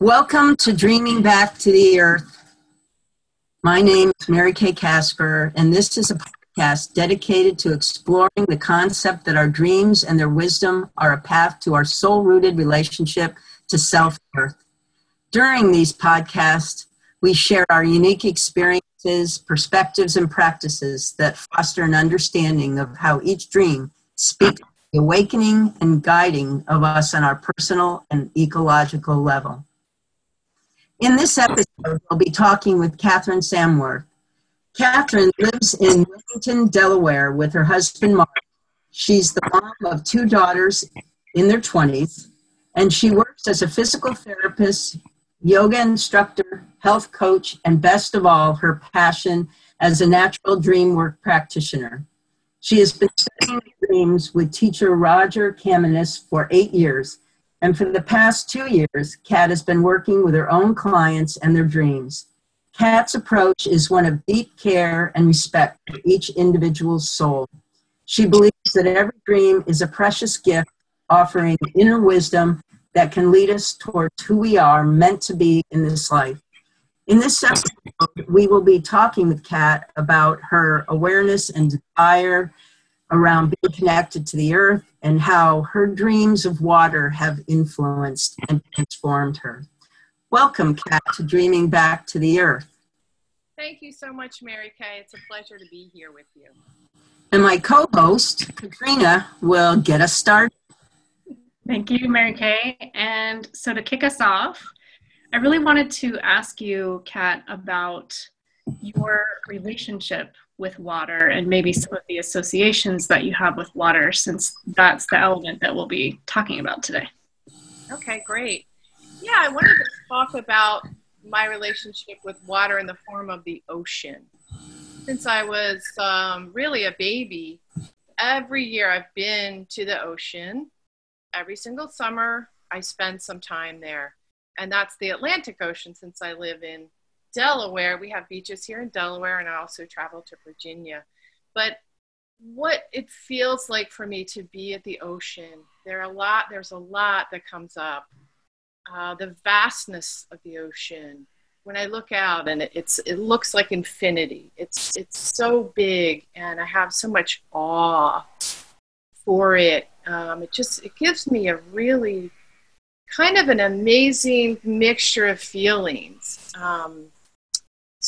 Welcome to Dreaming Back to the Earth. My name is Mary Kay Casper, and this is a podcast dedicated to exploring the concept that our dreams and their wisdom are a path to our soul rooted relationship to self earth. During these podcasts, we share our unique experiences, perspectives, and practices that foster an understanding of how each dream speaks the awakening and guiding of us on our personal and ecological level. In this episode, we'll be talking with Catherine Samworth. Catherine lives in Wilmington, Delaware with her husband Mark. She's the mom of two daughters in their 20s, and she works as a physical therapist, yoga instructor, health coach, and best of all, her passion as a natural dream work practitioner. She has been studying dreams with teacher Roger Kamenetz for eight years and for the past two years, Kat has been working with her own clients and their dreams. Kat's approach is one of deep care and respect for each individual's soul. She believes that every dream is a precious gift offering inner wisdom that can lead us towards who we are meant to be in this life. In this episode, we will be talking with Kat about her awareness and desire around being connected to the earth and how her dreams of water have influenced and transformed her. Welcome, Kat, to Dreaming Back to the Earth. Thank you so much, Mary Kay. It's a pleasure to be here with you. And my co host, Katrina, will get us started. Thank you, Mary Kay. And so to kick us off, I really wanted to ask you, Kat, about your relationship with water and maybe some of the associations that you have with water, since that's the element that we'll be talking about today. Okay, great. Yeah, I wanted to talk about my relationship with water in the form of the ocean. Since I was um, really a baby, every year I've been to the ocean. Every single summer, I spend some time there. And that's the Atlantic Ocean since I live in Delaware, we have beaches here in Delaware, and I also travel to Virginia. But what it feels like for me to be at the ocean, there are a lot. There's a lot that comes up. Uh, the vastness of the ocean. When I look out, and it, it's it looks like infinity. It's it's so big, and I have so much awe for it. Um, it just it gives me a really kind of an amazing mixture of feelings. Um,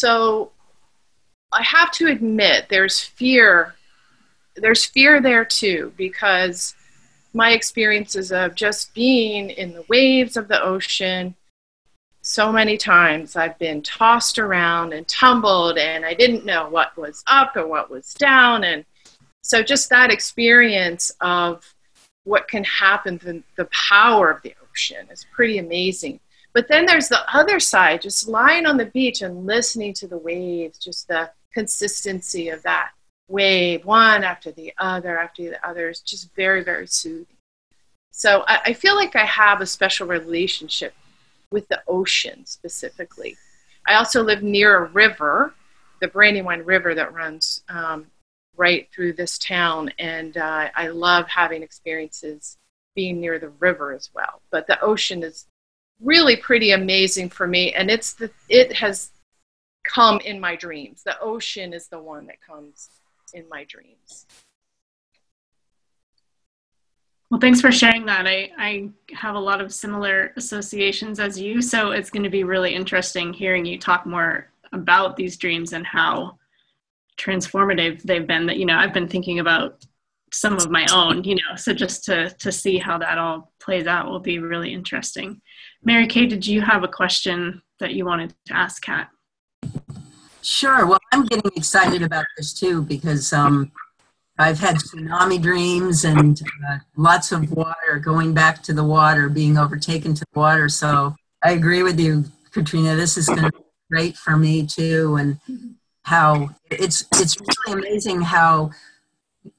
so I have to admit there's fear. There's fear there too because my experiences of just being in the waves of the ocean so many times I've been tossed around and tumbled and I didn't know what was up or what was down and so just that experience of what can happen the, the power of the ocean is pretty amazing but then there's the other side, just lying on the beach and listening to the waves, just the consistency of that wave, one after the other after the other, is just very, very soothing. So I, I feel like I have a special relationship with the ocean specifically. I also live near a river, the Brandywine River that runs um, right through this town, and uh, I love having experiences being near the river as well. But the ocean is really pretty amazing for me and it's the it has come in my dreams. The ocean is the one that comes in my dreams. Well thanks for sharing that. I i have a lot of similar associations as you so it's going to be really interesting hearing you talk more about these dreams and how transformative they've been that you know i've been thinking about some of my own you know so just to to see how that all plays out will be really interesting Mary Kay, did you have a question that you wanted to ask Kat? Sure. Well, I'm getting excited about this too because um, I've had tsunami dreams and uh, lots of water going back to the water, being overtaken to the water. So I agree with you, Katrina. This is going to be great for me too, and how it's it's really amazing how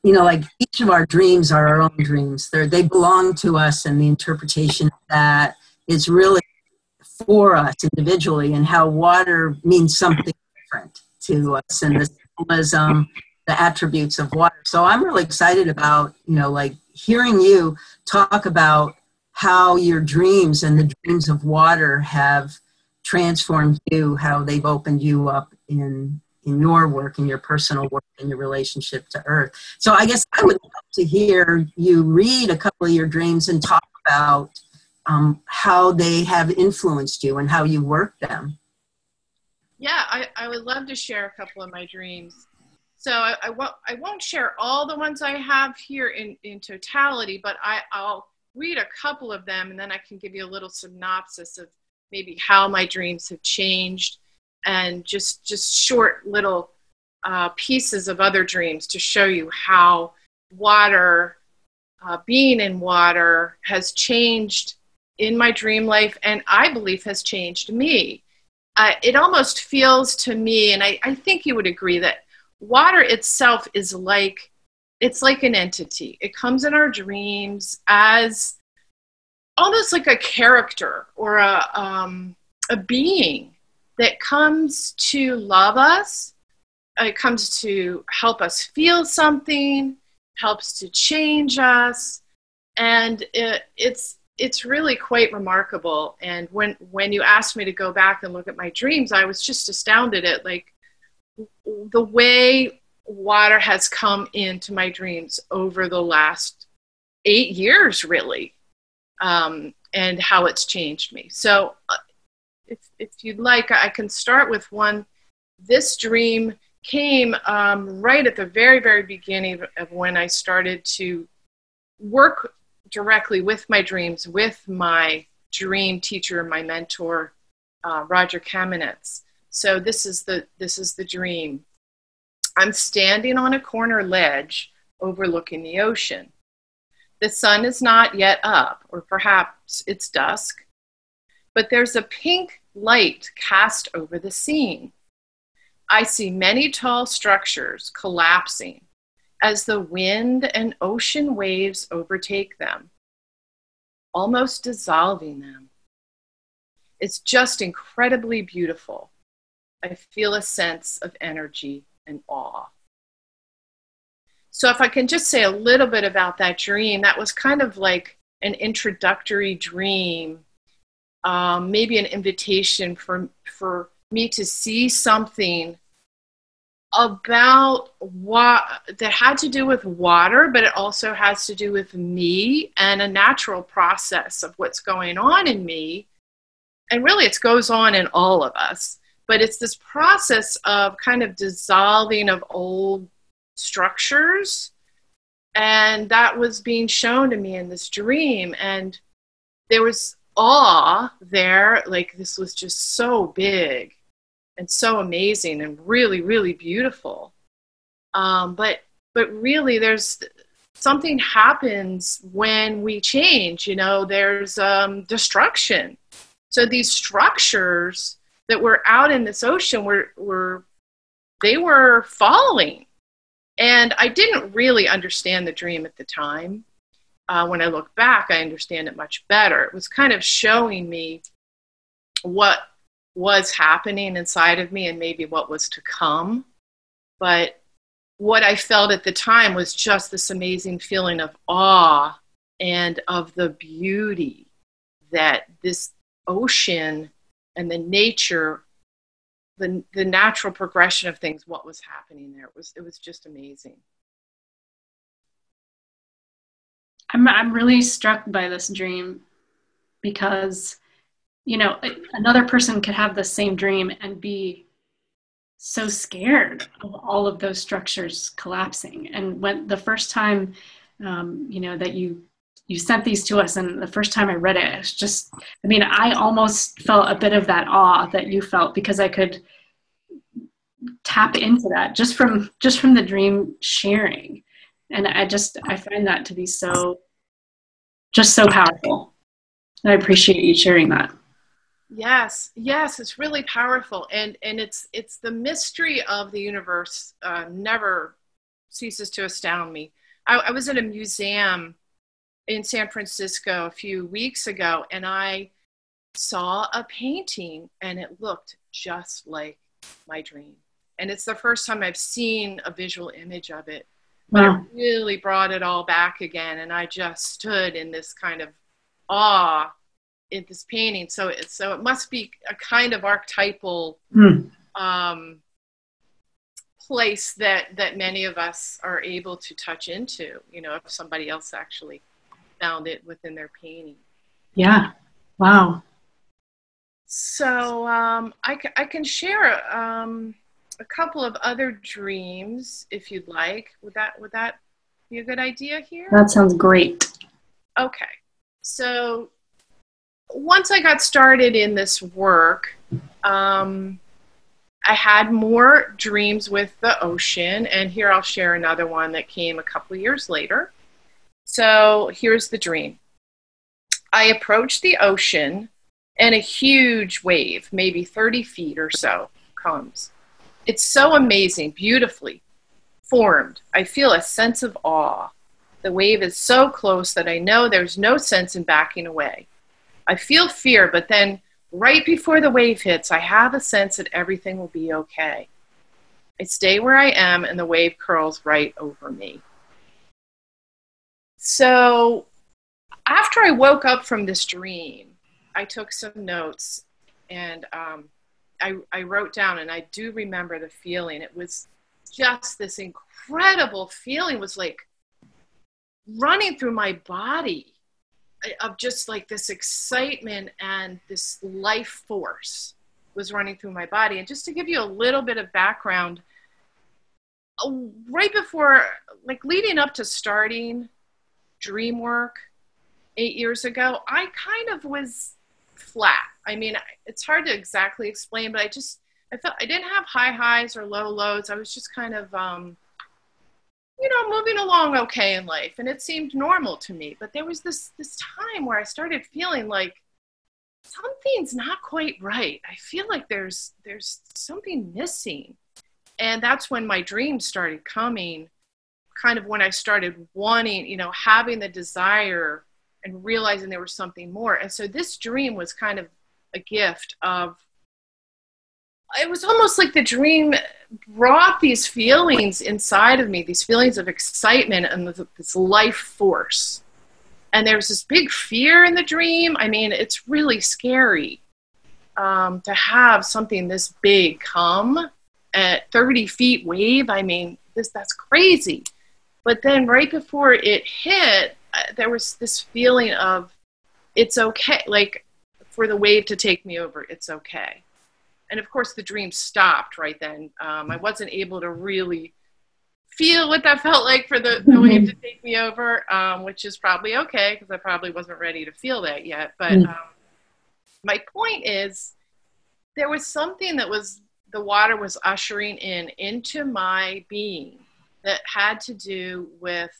you know like each of our dreams are our own dreams. They they belong to us, and the interpretation of that is really for us individually and how water means something different to us and the symbolism, the attributes of water. So I'm really excited about, you know, like hearing you talk about how your dreams and the dreams of water have transformed you, how they've opened you up in in your work, in your personal work, in your relationship to Earth. So I guess I would love to hear you read a couple of your dreams and talk about um, how they have influenced you and how you work them. Yeah, I, I would love to share a couple of my dreams. So I, I, won't, I won't share all the ones I have here in, in totality, but I, I'll read a couple of them and then I can give you a little synopsis of maybe how my dreams have changed and just just short little uh, pieces of other dreams to show you how water uh, being in water has changed in my dream life and i believe has changed me. Uh, it almost feels to me and I, I think you would agree that water itself is like it's like an entity. It comes in our dreams as almost like a character or a, um, a being that comes to love us, it comes to help us feel something, helps to change us, and it, it's it's really quite remarkable. And when when you asked me to go back and look at my dreams, I was just astounded at like the way water has come into my dreams over the last eight years, really, um, and how it's changed me. So uh, if, if you'd like, I can start with one. This dream came um, right at the very, very beginning of when I started to work directly with my dreams, with my dream teacher, my mentor, uh, Roger Kamenetz. So this is the this is the dream. I'm standing on a corner ledge overlooking the ocean. The sun is not yet up, or perhaps it's dusk, but there's a pink light cast over the scene. I see many tall structures collapsing as the wind and ocean waves overtake them, almost dissolving them. It's just incredibly beautiful. I feel a sense of energy and awe. So, if I can just say a little bit about that dream, that was kind of like an introductory dream um, maybe an invitation for for me to see something about what that had to do with water, but it also has to do with me and a natural process of what's going on in me. And really, it goes on in all of us, but it's this process of kind of dissolving of old structures. And that was being shown to me in this dream. And there was awe there. Like this was just so big and so amazing and really, really beautiful. Um, but but really, there's something happens when we change. You know, there's um, destruction. So these structures that were out in this ocean were were they were falling, and I didn't really understand the dream at the time uh, when I look back, I understand it much better. It was kind of showing me what was happening inside of me and maybe what was to come. But what I felt at the time was just this amazing feeling of awe and of the beauty that this ocean and the nature the, the natural progression of things what was happening there it was it was just amazing I'm I'm really struck by this dream because you know another person could have the same dream and be so scared of all of those structures collapsing. And when the first time um, you know that you you sent these to us and the first time i read it it's just i mean i almost felt a bit of that awe that you felt because i could tap into that just from just from the dream sharing and i just i find that to be so just so powerful. I appreciate you sharing that. Yes yes it's really powerful. And and it's it's the mystery of the universe uh, never ceases to astound me. I, I was in a museum in san francisco a few weeks ago and i saw a painting and it looked just like my dream. And it's the first time i've seen a visual image of it wow. it really brought it all back again and i just stood in this kind of awe in this painting. So it, so it must be a kind of archetypal Mm. um, place that that many of us are able to touch into. You know, if somebody else actually found it within their painting. Yeah. Wow. So um, I, I can share um, a couple of other dreams if you'd like. Would that would that be a good idea here? That sounds great. Okay. So once I got started in this work, um, I had more dreams with the ocean, and here I'll share another one that came a couple years later. So here's the dream I approached the ocean, and a huge wave, maybe 30 feet or so, comes. It's so amazing, beautifully formed. I feel a sense of awe. The wave is so close that I know there's no sense in backing away. I feel fear, but then right before the wave hits, I have a sense that everything will be okay. I stay where I am, and the wave curls right over me. So, after I woke up from this dream, I took some notes and um, I, I wrote down, and I do remember the feeling. It was just this incredible feeling, was like running through my body eh, of just like this excitement and this life force was running through my body. And just to give you a little bit of background, right before, like leading up to starting dream work eight years ago, I kind of was flat. I mean, it's hard to exactly explain, but I just, I felt I didn't have high highs or low lows. I was just kind of, um, you know, moving along okay in life, and it seemed normal to me. But there was this this time where I started feeling like something's not quite right. I feel like there's there's something missing, and that's when my dreams started coming. Kind of when I started wanting, you know, having the desire and realizing there was something more. And so this dream was kind of a gift of it was almost like the dream brought these feelings inside of me, these feelings of excitement and this life force. And there was this big fear in the dream. I mean, it's really scary um, to have something this big come at 30 feet wave. I mean, this that's crazy. But then right before it hit, there was this feeling of it's okay, like for the wave to take me over, it's okay. And of course the dream stopped right then. Um, i wasn't able to really feel what that felt like for the, the wave to take me over um, which is probably okay because i probably wasn't ready to feel that yet. But um, my point is there was something that was the water was ushering in into my being that had to do with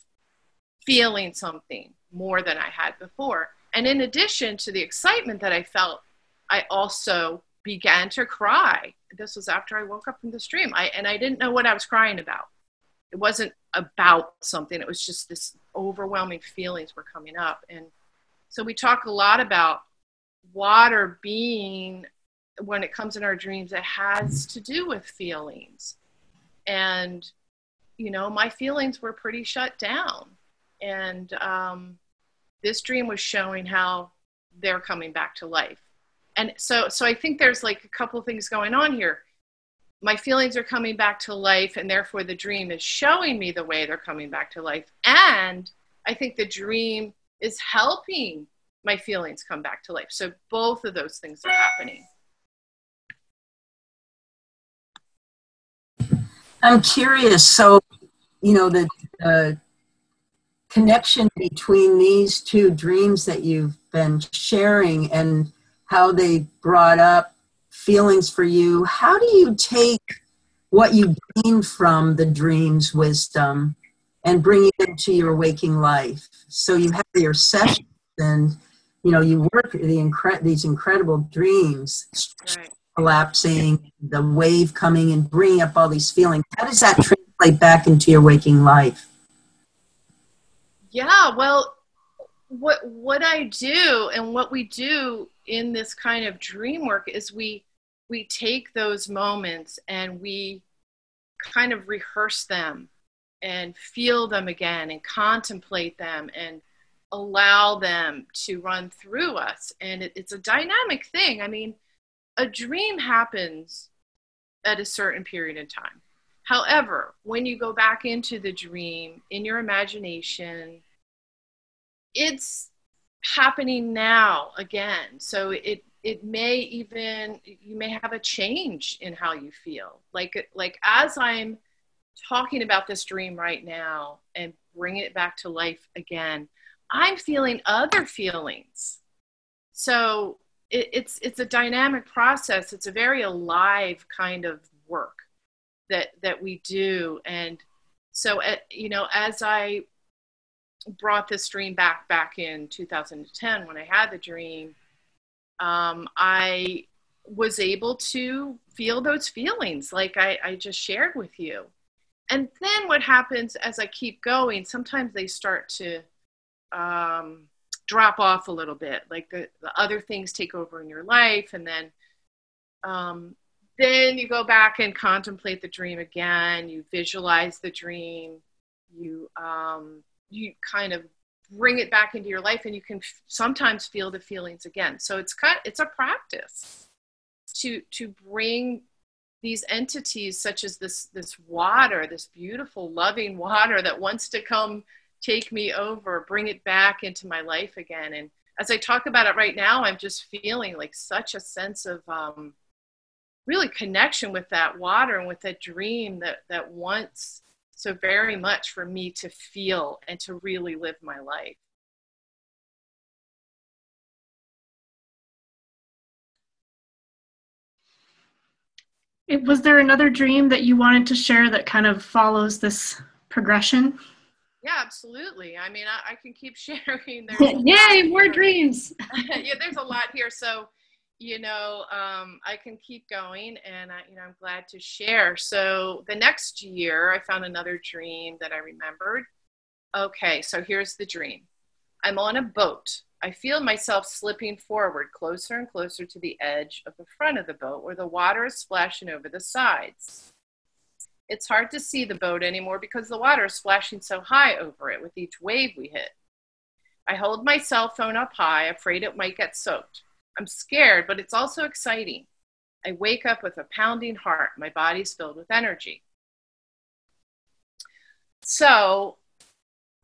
feeling something more than i had before and in addition to the excitement that i felt i also began to cry. This was after I woke up from this dream. I and I didn't know what I was crying about. It wasn't about something. It was just this overwhelming feelings were coming up. And so we talk a lot about water being when it comes in our dreams, it has to do with feelings. And you know, my feelings were pretty shut down. And um, this dream was showing how they're coming back to life. And so so i think there's like a couple of things going on here. My feelings are coming back to life and therefore the dream is showing me the way they're coming back to life. And i think the dream is helping my feelings come back to life. So both of those things are happening. I'm curious. So, you know, the uh, connection between these two dreams that you've been sharing and how they brought up feelings for you. How do you take what you gain from the dream's wisdom and bring it into your waking life? So you have your sessions and you know you work the incre- these incredible dreams right collapsing, the wave coming and bringing up all these feelings. How does that translate back into your waking life? Yeah well what what i do and what we do in this kind of dream work is we we take those moments and we kind of rehearse them and feel them again and contemplate them and allow them to run through us. And it, it's a dynamic thing. I mean, a dream happens at a certain period in time. However, when you go back into the dream in your imagination, it's happening now again. So it it may even you may have a change in how you feel. Like like as I'm talking about this dream right now and bring it back to life again, I'm feeling other feelings. So it, it's it's a dynamic process. It's a very alive kind of work that that we do. And so uh, you know, as I brought this dream back back in 2010 when I had the dream, um, I was able to feel those feelings like I, I just shared with you. And then what happens as I keep going, sometimes they start to um, drop off a little bit, like the, the other things take over in your life, and then um, then you go back and contemplate the dream again. You visualize the dream. You um, you kind of bring it back into your life, and you can f- sometimes feel the feelings again. So it's kind it's a practice to to bring these entities such as this this water this beautiful loving water that wants to come take me over, bring it back into my life again. And as I talk about it right now, I'm just feeling like such a sense of um, really connection with that water and with that dream that, that wants so very much for me to feel and to really live my life. It, was there another dream that you wanted to share that kind of follows this progression? Yeah, absolutely. I mean, I, I can keep sharing. Yay, more dreams. yeah, there's a lot here. So, you know, um, I can keep going, and I, you know, I'm glad to share. So, the next year, I found another dream that I remembered. Okay, so here's the dream. I'm on a boat. I feel myself slipping forward closer and closer to the edge of the front of the boat where the water is splashing over the sides. It's hard to see the boat anymore because the water is splashing so high over it with each wave we hit. I hold my cell phone up high, afraid it might get soaked. I'm scared, but it's also exciting. I wake up with a pounding heart. My body's filled with energy. So,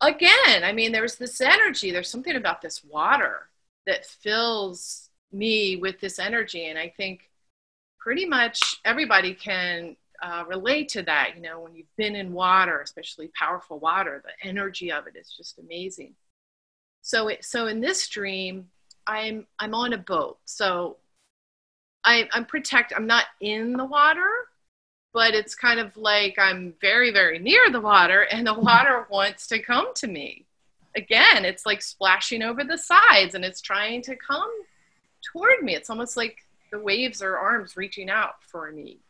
again, I mean, there's this energy. There's something about this water that fills me with this energy. And I think pretty much everybody can uh, relate to that. You know, when you've been in water, especially powerful water, the energy of it is just amazing. So, it, so in this dream, I'm I'm on a boat. So, I, I'm protect. I'm not in the water, but it's kind of like I'm very very near the water, and the water wants to come to me. Again, it's like splashing over the sides, and it's trying to come toward me. It's almost like the waves are arms reaching out for me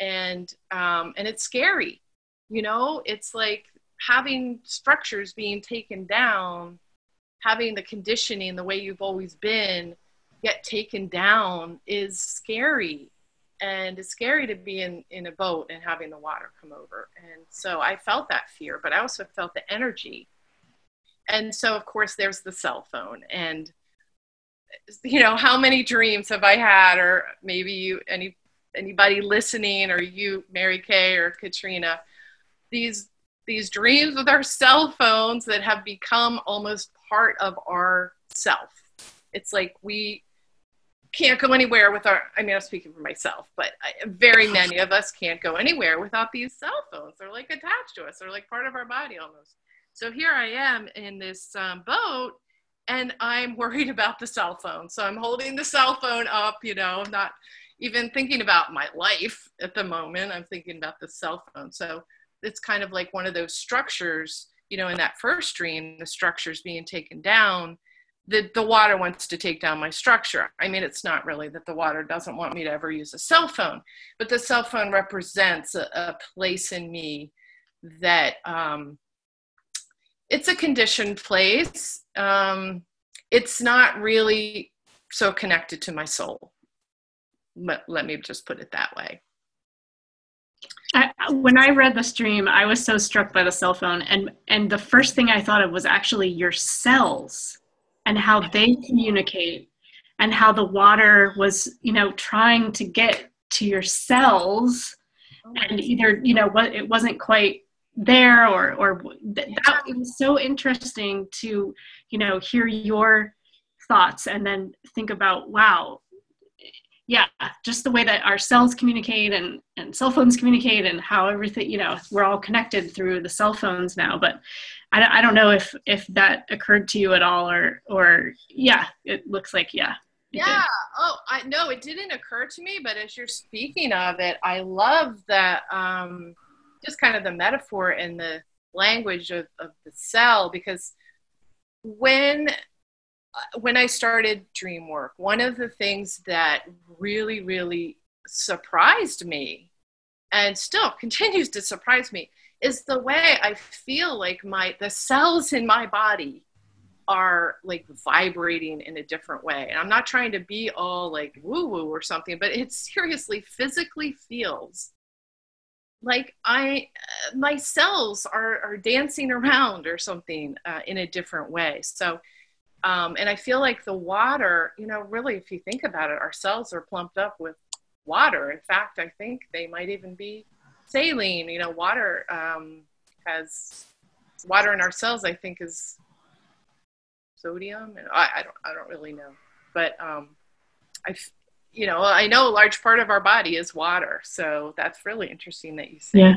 and um, and it's scary you know it's like having structures being taken down having the conditioning the way you've always been get taken down is scary. And it's scary to be in, in a boat and having the water come over. And so i felt that fear but i also felt the energy. And so of course there's the cell phone. And you know how many dreams have i had? Or maybe you any anybody listening or you, Mary Kay or Katrina, these these dreams with our cell phones that have become almost part of our self. It's like we can't go anywhere with our i mean i'm speaking for myself but I, very many of us can't go anywhere without these cell phones. They're like attached to us. They're like part of our body almost. So here i am in this um, boat and i'm worried about the cell phone. So i'm holding the cell phone up you know I'm not even thinking about my life at the moment, I'm thinking about the cell phone. So it's kind of like one of those structures, you know, in that first dream, the structure's being taken down. The, the water wants to take down my structure. I mean, it's not really that the water doesn't want me to ever use a cell phone, but the cell phone represents a, a place in me that um, it's a conditioned place. Um, it's not really so connected to my soul let, let me just put it that way I, when I read the stream, I was so struck by the cell phone, and and the first thing I thought of was actually your cells and how they communicate, and how the water was, you know, trying to get to your cells, oh, and either you know what it wasn't quite there, or or that it was so interesting to you know hear your thoughts and then think about wow yeah, just the way that our cells communicate and, and cell phones communicate and how everything, you know, we're all connected through the cell phones now. But I, I don't know if, if that occurred to you at all or, or yeah, it looks like, yeah. Yeah. Did. Oh, I no, it didn't occur to me, but as you're speaking of it, I love that, um, just kind of the metaphor and the language of, of the cell because when when I started dream work, one of the things that really, really surprised me and still continues to surprise me is the way I feel like my the cells in my body are like vibrating in a different way. And I'm not trying to be all like woo woo or something, but it seriously physically feels like I my cells are are dancing around or something uh, in a different way. So um, and I feel like the water, you know, really, if you think about it, our cells are plumped up with water. In fact, I think they might even be saline. You know, water um, has water in our cells. I think is sodium, and I, I don't, I don't really know, but um, I, you know, I know a large part of our body is water. So that's really interesting that you say. Yeah.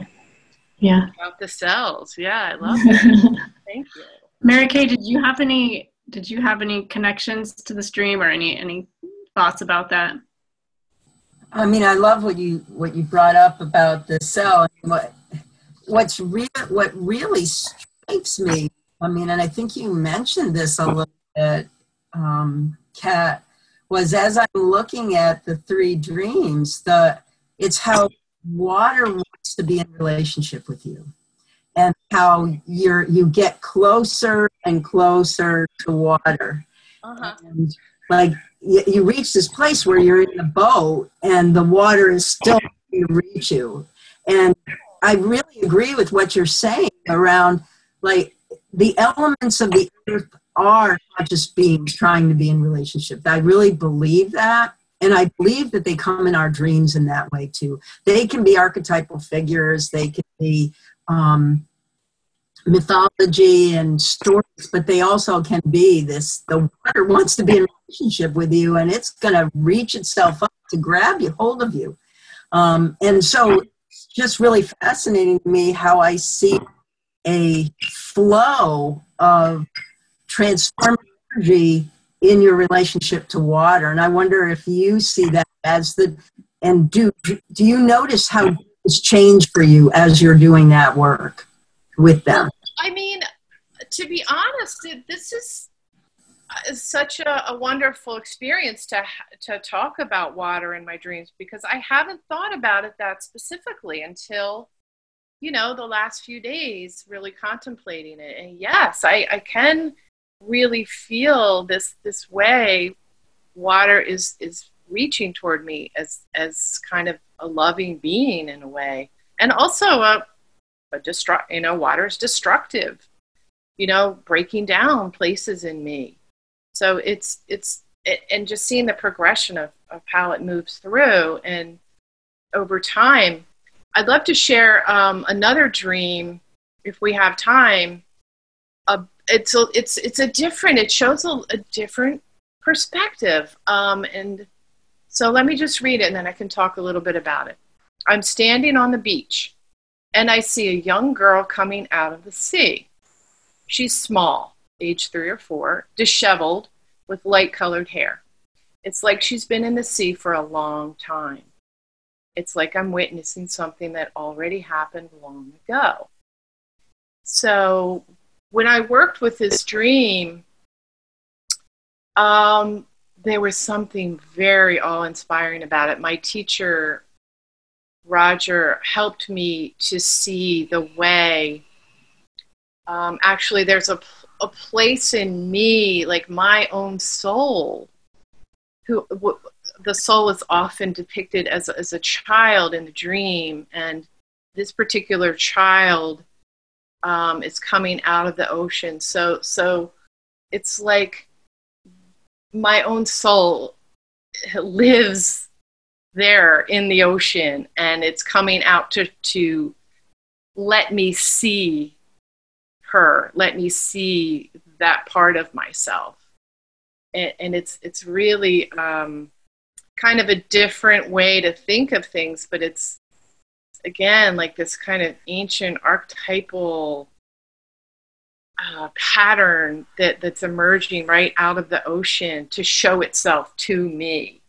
Yeah. About the cells. Yeah, I love it. Thank you. Mary Kay, did you have any did you have any connections to the stream or any any thoughts about that? I mean, I love what you what you brought up about the cell. What what's real what really strikes me. I mean, and I think you mentioned this a little bit, um, Kat, was as I'm looking at the three dreams, the it's how water wants to be in relationship with you and how you're you get closer and closer to water. Uh-huh. and like you, you, reach this place where you're in a boat and the water is still to reach you. And i really agree with what you're saying around like the elements of the earth are not just beings trying to be in relationship. I really believe that. And i believe that they come in our dreams in that way too. They can be archetypal figures. They can be um, mythology and stories, but they also can be this the water wants to be in relationship with you and it's going to reach itself up to grab you, hold of you. Um, and so it's just really fascinating to me how I see a flow of transforming energy in your relationship to water. And I wonder if you see that as the, and do, do you notice how it's changed for you as you're doing that work with them? I mean, to be honest, this is uh, such a, a, wonderful experience to to talk about water in my dreams because I haven't thought about it that specifically until you know the last few days really contemplating it. And yes I, I can really feel this this way water is is reaching toward me as as kind of a loving being in a way. And also a a destruct you know water is destructive. You know breaking down places in me. So it's it's it, and just seeing the progression of, of how it moves through and over time i'd love to share um, another dream if we have time uh, it's a, it's it's a different it shows a, a different perspective um, and so let me just read it and then i can talk a little bit about it. I'm standing on the beach and I see a young girl coming out of the sea. She's small, age three or four, disheveled, with light colored hair. It's like she's been in the sea for a long time. It's like I'm witnessing something that already happened long ago. So when I worked with this dream, um, there was something very awe inspiring about it. My teacher Roger helped me to see the way. Um, actually, there's a, a place in me, like my own soul, who w- the soul is often depicted as, as a child in the dream. And this particular child um, is coming out of the ocean. So, so it's like my own soul lives there in the ocean and it's coming out to, to let me see her, let me see that part of myself. And, and it's, it's really um, kind of a different way to think of things, but it's, again like this kind of ancient archetypal uh, pattern that, that's emerging right out of the ocean to show itself to me.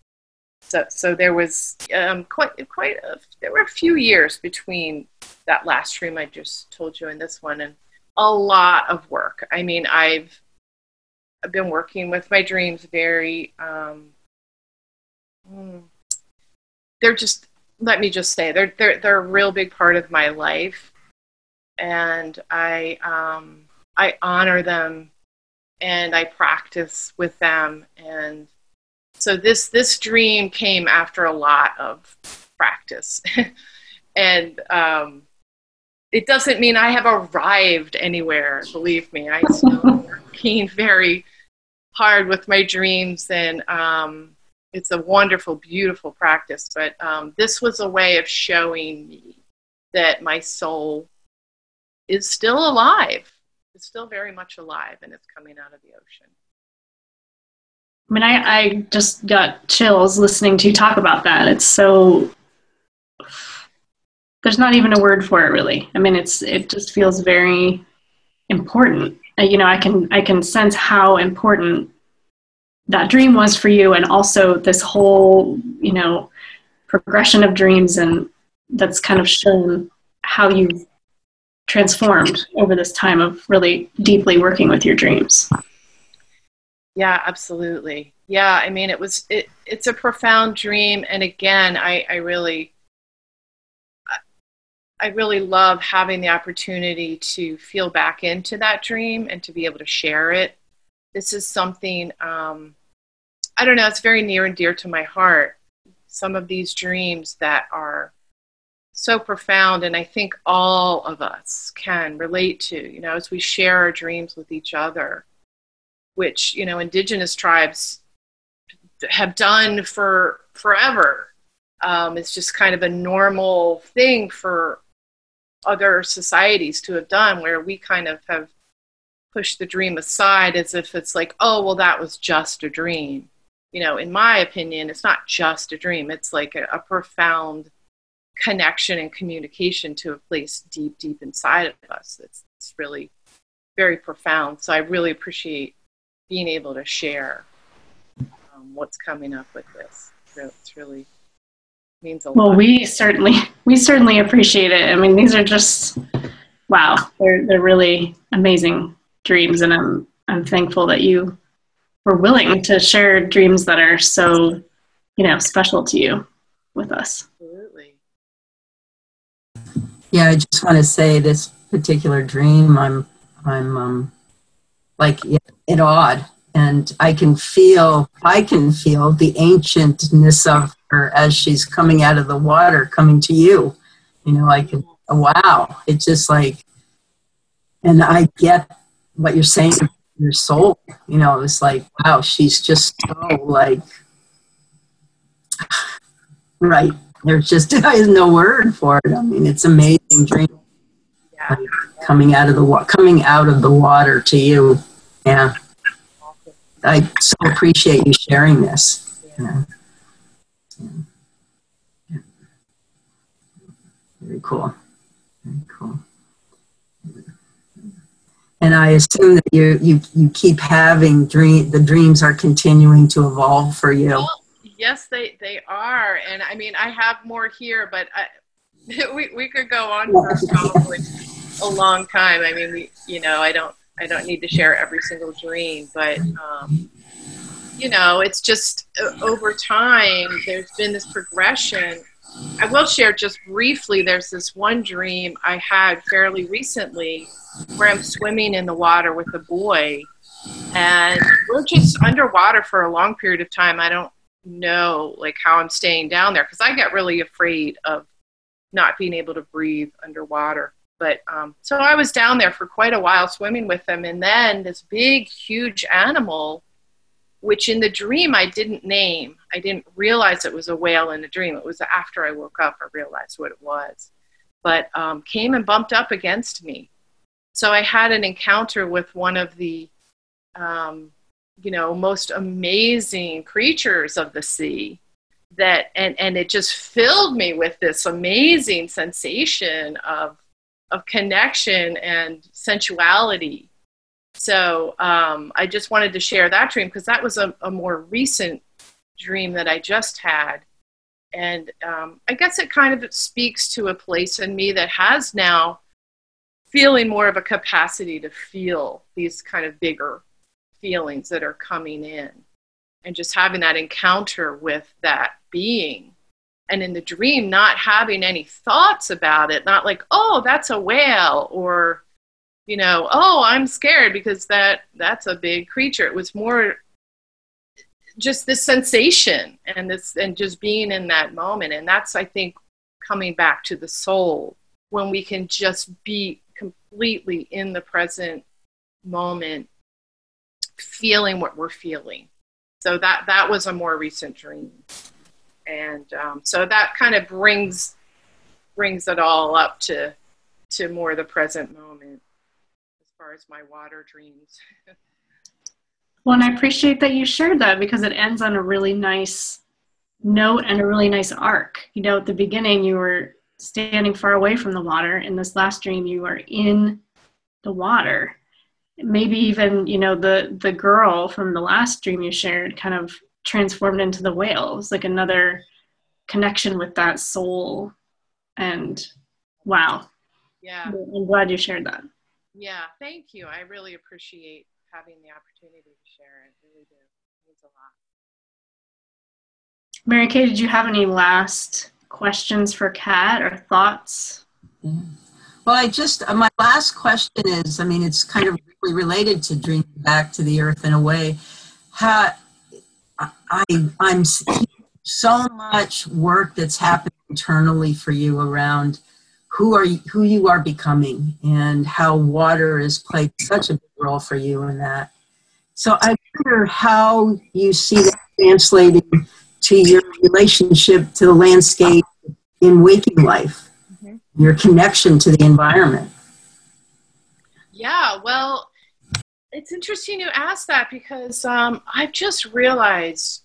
So, so there was um, quite quite a, there were a few years between that last stream I just told you and this one, and a lot of work. I mean, I've I've been working with my dreams very. Um, hmm, they're just let me just say they're they're they're a real big part of my life, and I um, I honor them, and I practice with them, and so this this dream came after a lot of practice, and um, it doesn't mean I have arrived anywhere. Believe me, I still working very hard with my dreams and. Um, it's a wonderful, beautiful practice. But um, this was a way of showing me that my soul is still alive. It's still very much alive, and it's coming out of the ocean. I mean, I, I just got chills listening to you talk about that. It's so there's not even a word for it, really. I mean, it's it just feels very important. Uh, you know, I can I can sense how important that dream was for you and also this whole you know progression of dreams and that's kind of shown how you've transformed over this time of really deeply working with your dreams yeah absolutely yeah i mean it was it, it's a profound dream and again i i really I really love having the opportunity to feel back into that dream and to be able to share it. This is something um, I don't know, it's very near and dear to my heart. Some of these dreams that are so profound, and I think all of us can relate to, you know, as we share our dreams with each other, which, you know, indigenous tribes have done for forever. Um, it's just kind of a normal thing for other societies to have done where we kind of have pushed the dream aside as if it's like, oh, well, that was just a dream you know, in my opinion, it's not just a dream, it's like a, a profound connection and communication to a place deep, deep inside of us. It's, it's really very profound. So I really appreciate being able to share um, what's coming up with this. So it's really means a well, lot. Well, we certainly we certainly appreciate it. I mean, these are just wow. They're they're really amazing dreams, and I'm I'm thankful that you we're willing to share dreams that are so, you know, special to you with us. Absolutely. Yeah, I just want to say this particular dream, I'm, I'm, um, like it odd, and I can feel, I can feel the ancientness of her as she's coming out of the water, coming to you. You know, I can, wow, it's just like, and I get what you're saying your soul. You know, it's like, wow, she's just so like, right. There's just there's no word for it. I mean, it's amazing dream. Yeah. Like coming out of the coming out of the water to you. Yeah. I so appreciate you sharing this. Yeah. yeah. Very cool. Very cool. And I assume that you, you, you keep having dream, the dreams are continuing to evolve for you. Well, yes, they, they are. And I mean, I have more here, but I, we, we could go on for probably a long time. I mean, we, you know, I don't, I don't need to share every single dream, but, um, you know, it's just uh, over time, there's been this progression. I will share just briefly. There's this one dream I had fairly recently where I'm swimming in the water with a boy, and we're just underwater for a long period of time. I don't know like how I'm staying down there because I get really afraid of not being able to breathe underwater. But um, so I was down there for quite a while swimming with them, and then this big, huge animal, which in the dream I didn't name. I didn't realize it was a whale in the dream. It was after I woke up I realized what it was, but um, came and bumped up against me. So I had an encounter with one of the, um, you know, most amazing creatures of the sea that and and it just filled me with this amazing sensation of of connection and sensuality. So um, i just wanted to share that dream because that was a, a, more recent dream that i just had. And um, i guess it kind of speaks to a place in me that has now feeling more of a capacity to feel these kind of bigger feelings that are coming in and just having that encounter with that being and in the dream not having any thoughts about it not like oh that's a whale or you know oh i'm scared because that that's a big creature. It was more just this sensation and this and just being in that moment. And that's i think coming back to the soul when we can just be completely in the present moment feeling what we're feeling. So that that was a more recent dream and um, so that kind of brings brings it all up to to more the present moment as far as my water dreams. Well and i appreciate that you shared that because it ends on a really nice note and a really nice arc. You know at the beginning you were standing far away from the water. In this last dream you were in the water. Maybe even you know the the girl from the last dream you shared kind of transformed into the whales like another connection with that soul. And wow. Yeah. I'm glad you shared that. Yeah thank you. I really appreciate having the opportunity to share. It really do. It means a lot. Mary kay did you have any last questions for kat or thoughts? Yeah. well i just uh, my last question is i mean it's kind of really related to dreaming back to the earth in a way. How I, I'm so much work that's happened internally for you around who are you, who you are becoming and how water has played such a big role for you in that. So I wonder how you see that translating to your relationship to the landscape in waking life, mm-hmm. your connection to the environment. Yeah, well, it's interesting you ask that because um, I've just realized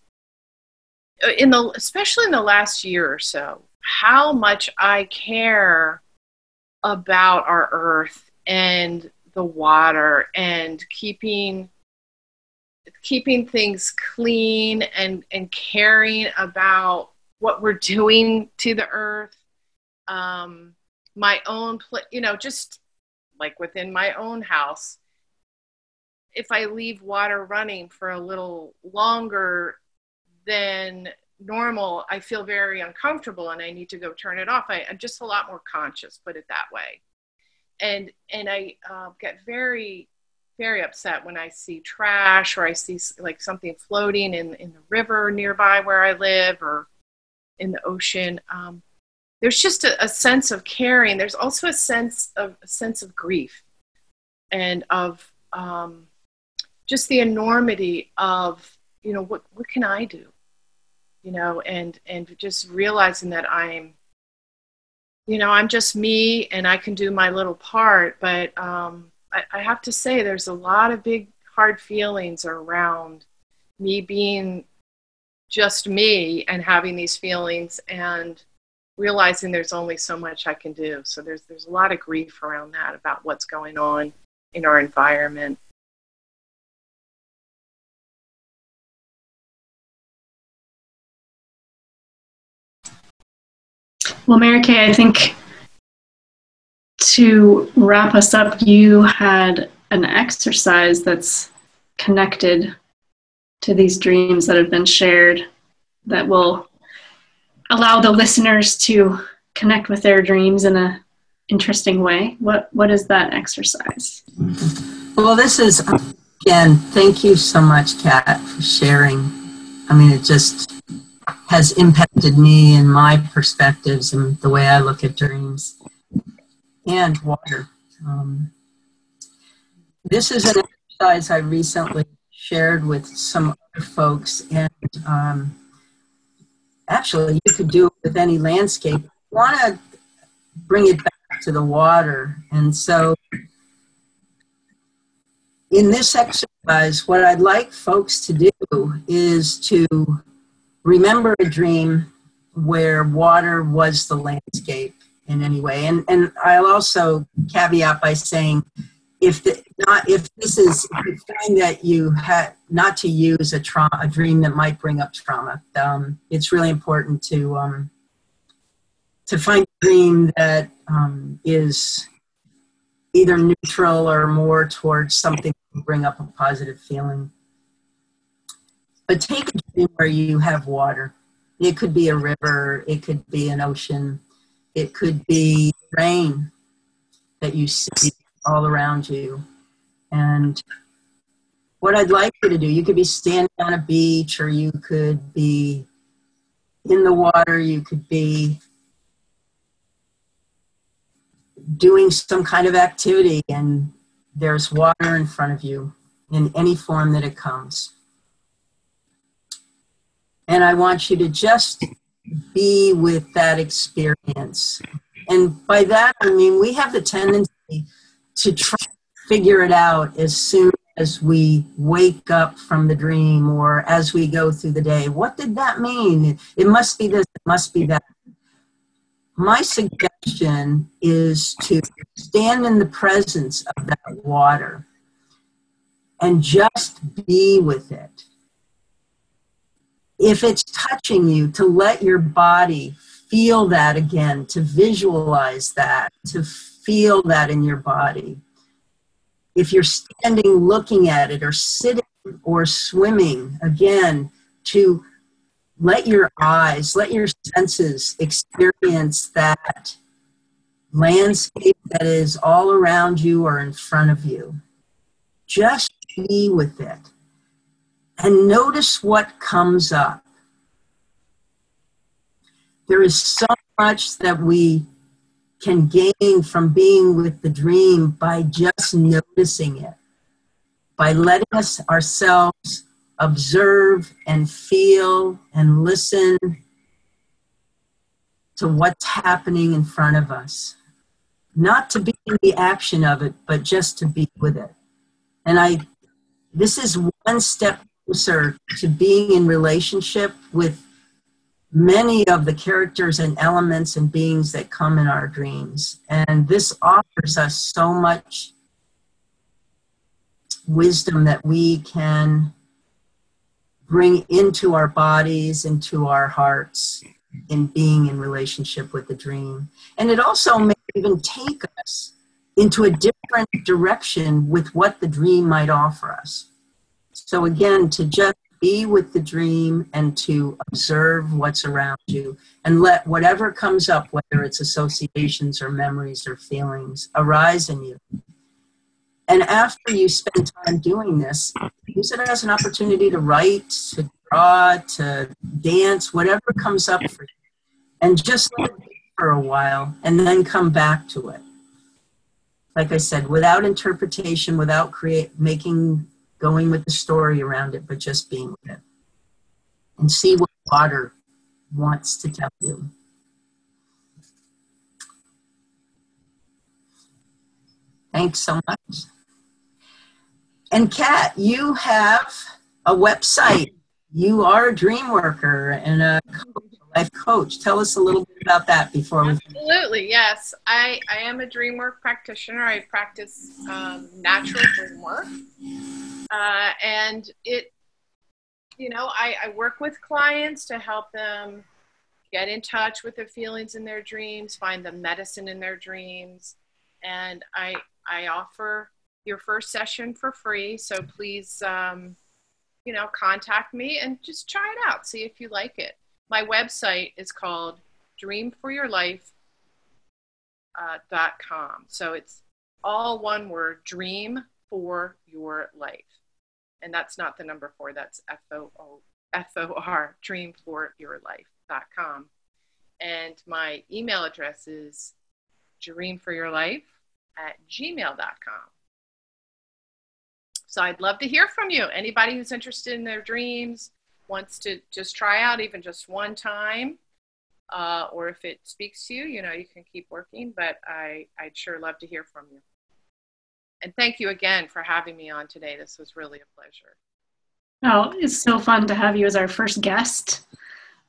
uh, in the especially in the last year or so how much I care about our earth and the water and keeping keeping things clean and and caring about what we're doing to the earth. Um my own pl- you know just like within my own house if i leave water running for a little longer than normal, I feel very uncomfortable and I need to go turn it off. I, am just a lot more conscious, put it that way. And and I uh, get very very upset when I see trash or I see like something floating in in the river nearby where I live or in the ocean. Um, there's just a, a, sense of caring. There's also a sense of a sense of grief and of um, just the enormity of you know what what can I do you know, and and just realizing that I'm, you know, I'm just me and I can do my little part. But um, I, I have to say, there's a lot of big hard feelings around me being just me and having these feelings and realizing there's only so much I can do. So there's there's a lot of grief around that about what's going on in our environment. Well, Mary Kay, I think to wrap us up, you had an exercise that's connected to these dreams that have been shared that will allow the listeners to connect with their dreams in a interesting way. What what is that exercise? Well, this is again, thank you so much, Kat, for sharing. I mean, it just has impacted me and my perspectives and the way I look at dreams and water. Um, this is an exercise I recently shared with some other folks, and um, actually, you could do it with any landscape. You want to bring it back to the water, and so in this exercise, what I'd like folks to do is to remember a dream where water was the landscape in any way. And, and I'll also caveat by saying, if the, not if this is find that you had not to use a trauma a dream that might bring up trauma, um, it's really important to um, to find a dream that um, is either neutral or more towards something bring up a positive feeling. But take a dream where you have water. It could be a river, it could be an ocean, it could be rain that you see all around you. And what I'd like you to do, you could be standing on a beach or you could be in the water, you could be doing some kind of activity and there's water in front of you in any form that it comes. And I want you to just be with that experience. And by that, I mean, we have the tendency to try to figure it out as soon as we wake up from the dream or as we go through the day. What did that mean? It must be this, it must be that. My suggestion is to stand in the presence of that water and just be with it if it's touching you, to let your body feel that again, to visualize that, to feel that in your body. If you're standing looking at it or sitting or swimming, again, to let your eyes, let your senses experience that landscape that is all around you or in front of you. Just be with it and notice what comes up. There is so much that we can gain from being with the dream by just noticing it, by letting us ourselves observe and feel and listen to what's happening in front of us. Not to be in the action of it, but just to be with it. And I, this is one step closer to being in relationship with many of the characters and elements and beings that come in our dreams. And this offers us so much wisdom that we can bring into our bodies, into our hearts, in being in relationship with the dream. And it also may even take us into a different direction with what the dream might offer us. So again, to just be with the dream and to observe what's around you and let whatever comes up, whether it's associations or memories or feelings, arise in you. And after you spend time doing this, use it as an opportunity to write, to draw, to dance, whatever comes up for you. And just let it be for a while and then come back to it. Like I said, without interpretation, without create making going with the story around it, but just being with it. And see what water wants to tell you. Thanks so much. And Kat, you have a website. You are a dream worker and a life coach. Tell us a little bit about that before we. Absolutely, yes. I, I am a dream work practitioner. I practice um, natural dream work. Uh, and it, you know, I, I work with clients to help them get in touch with their feelings in their dreams, find the medicine in their dreams. And I, I offer your first session for free. So please, um, you know, contact me and just try it out. See if you like it. My website is called dreamforyourlife.com. Uh, so it's all one word, dream for your life and that's not the number four that's f-o-o F O R, dreamforyourlife.com. And my email address is dreamforyourlife at gmail.com. So I'd love to hear from you. Anybody who's interested in their dreams, wants to just try out even just one time, uh, or if it speaks to you, you know, you can keep working. But I, I'd sure love to hear from you. And thank you again for having me on today. This was really a pleasure. Oh, it's so fun to have you as our first guest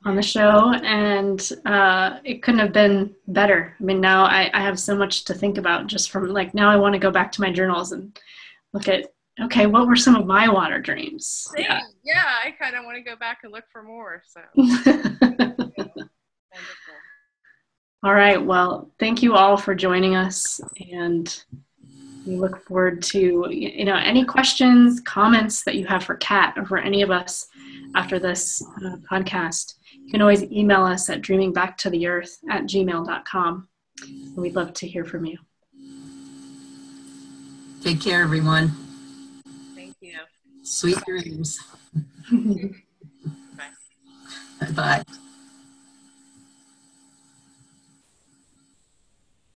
on the show, and uh, it couldn't have been better. I mean, now I, I have so much to think about just from like now I want to go back to my journals and look at okay, what were some of my water dreams? Same. Yeah, yeah I kind of want to go back and look for more. So. All right. Well, thank you all for joining us, and we look forward to you know any questions, comments that you have for Kat or for any of us after this uh, podcast. You can always email us at dreamingbacktotheearth at gmail.com. We'd love to hear from you. Take care, everyone. Thank you. Sweet dreams. Bye. Bye.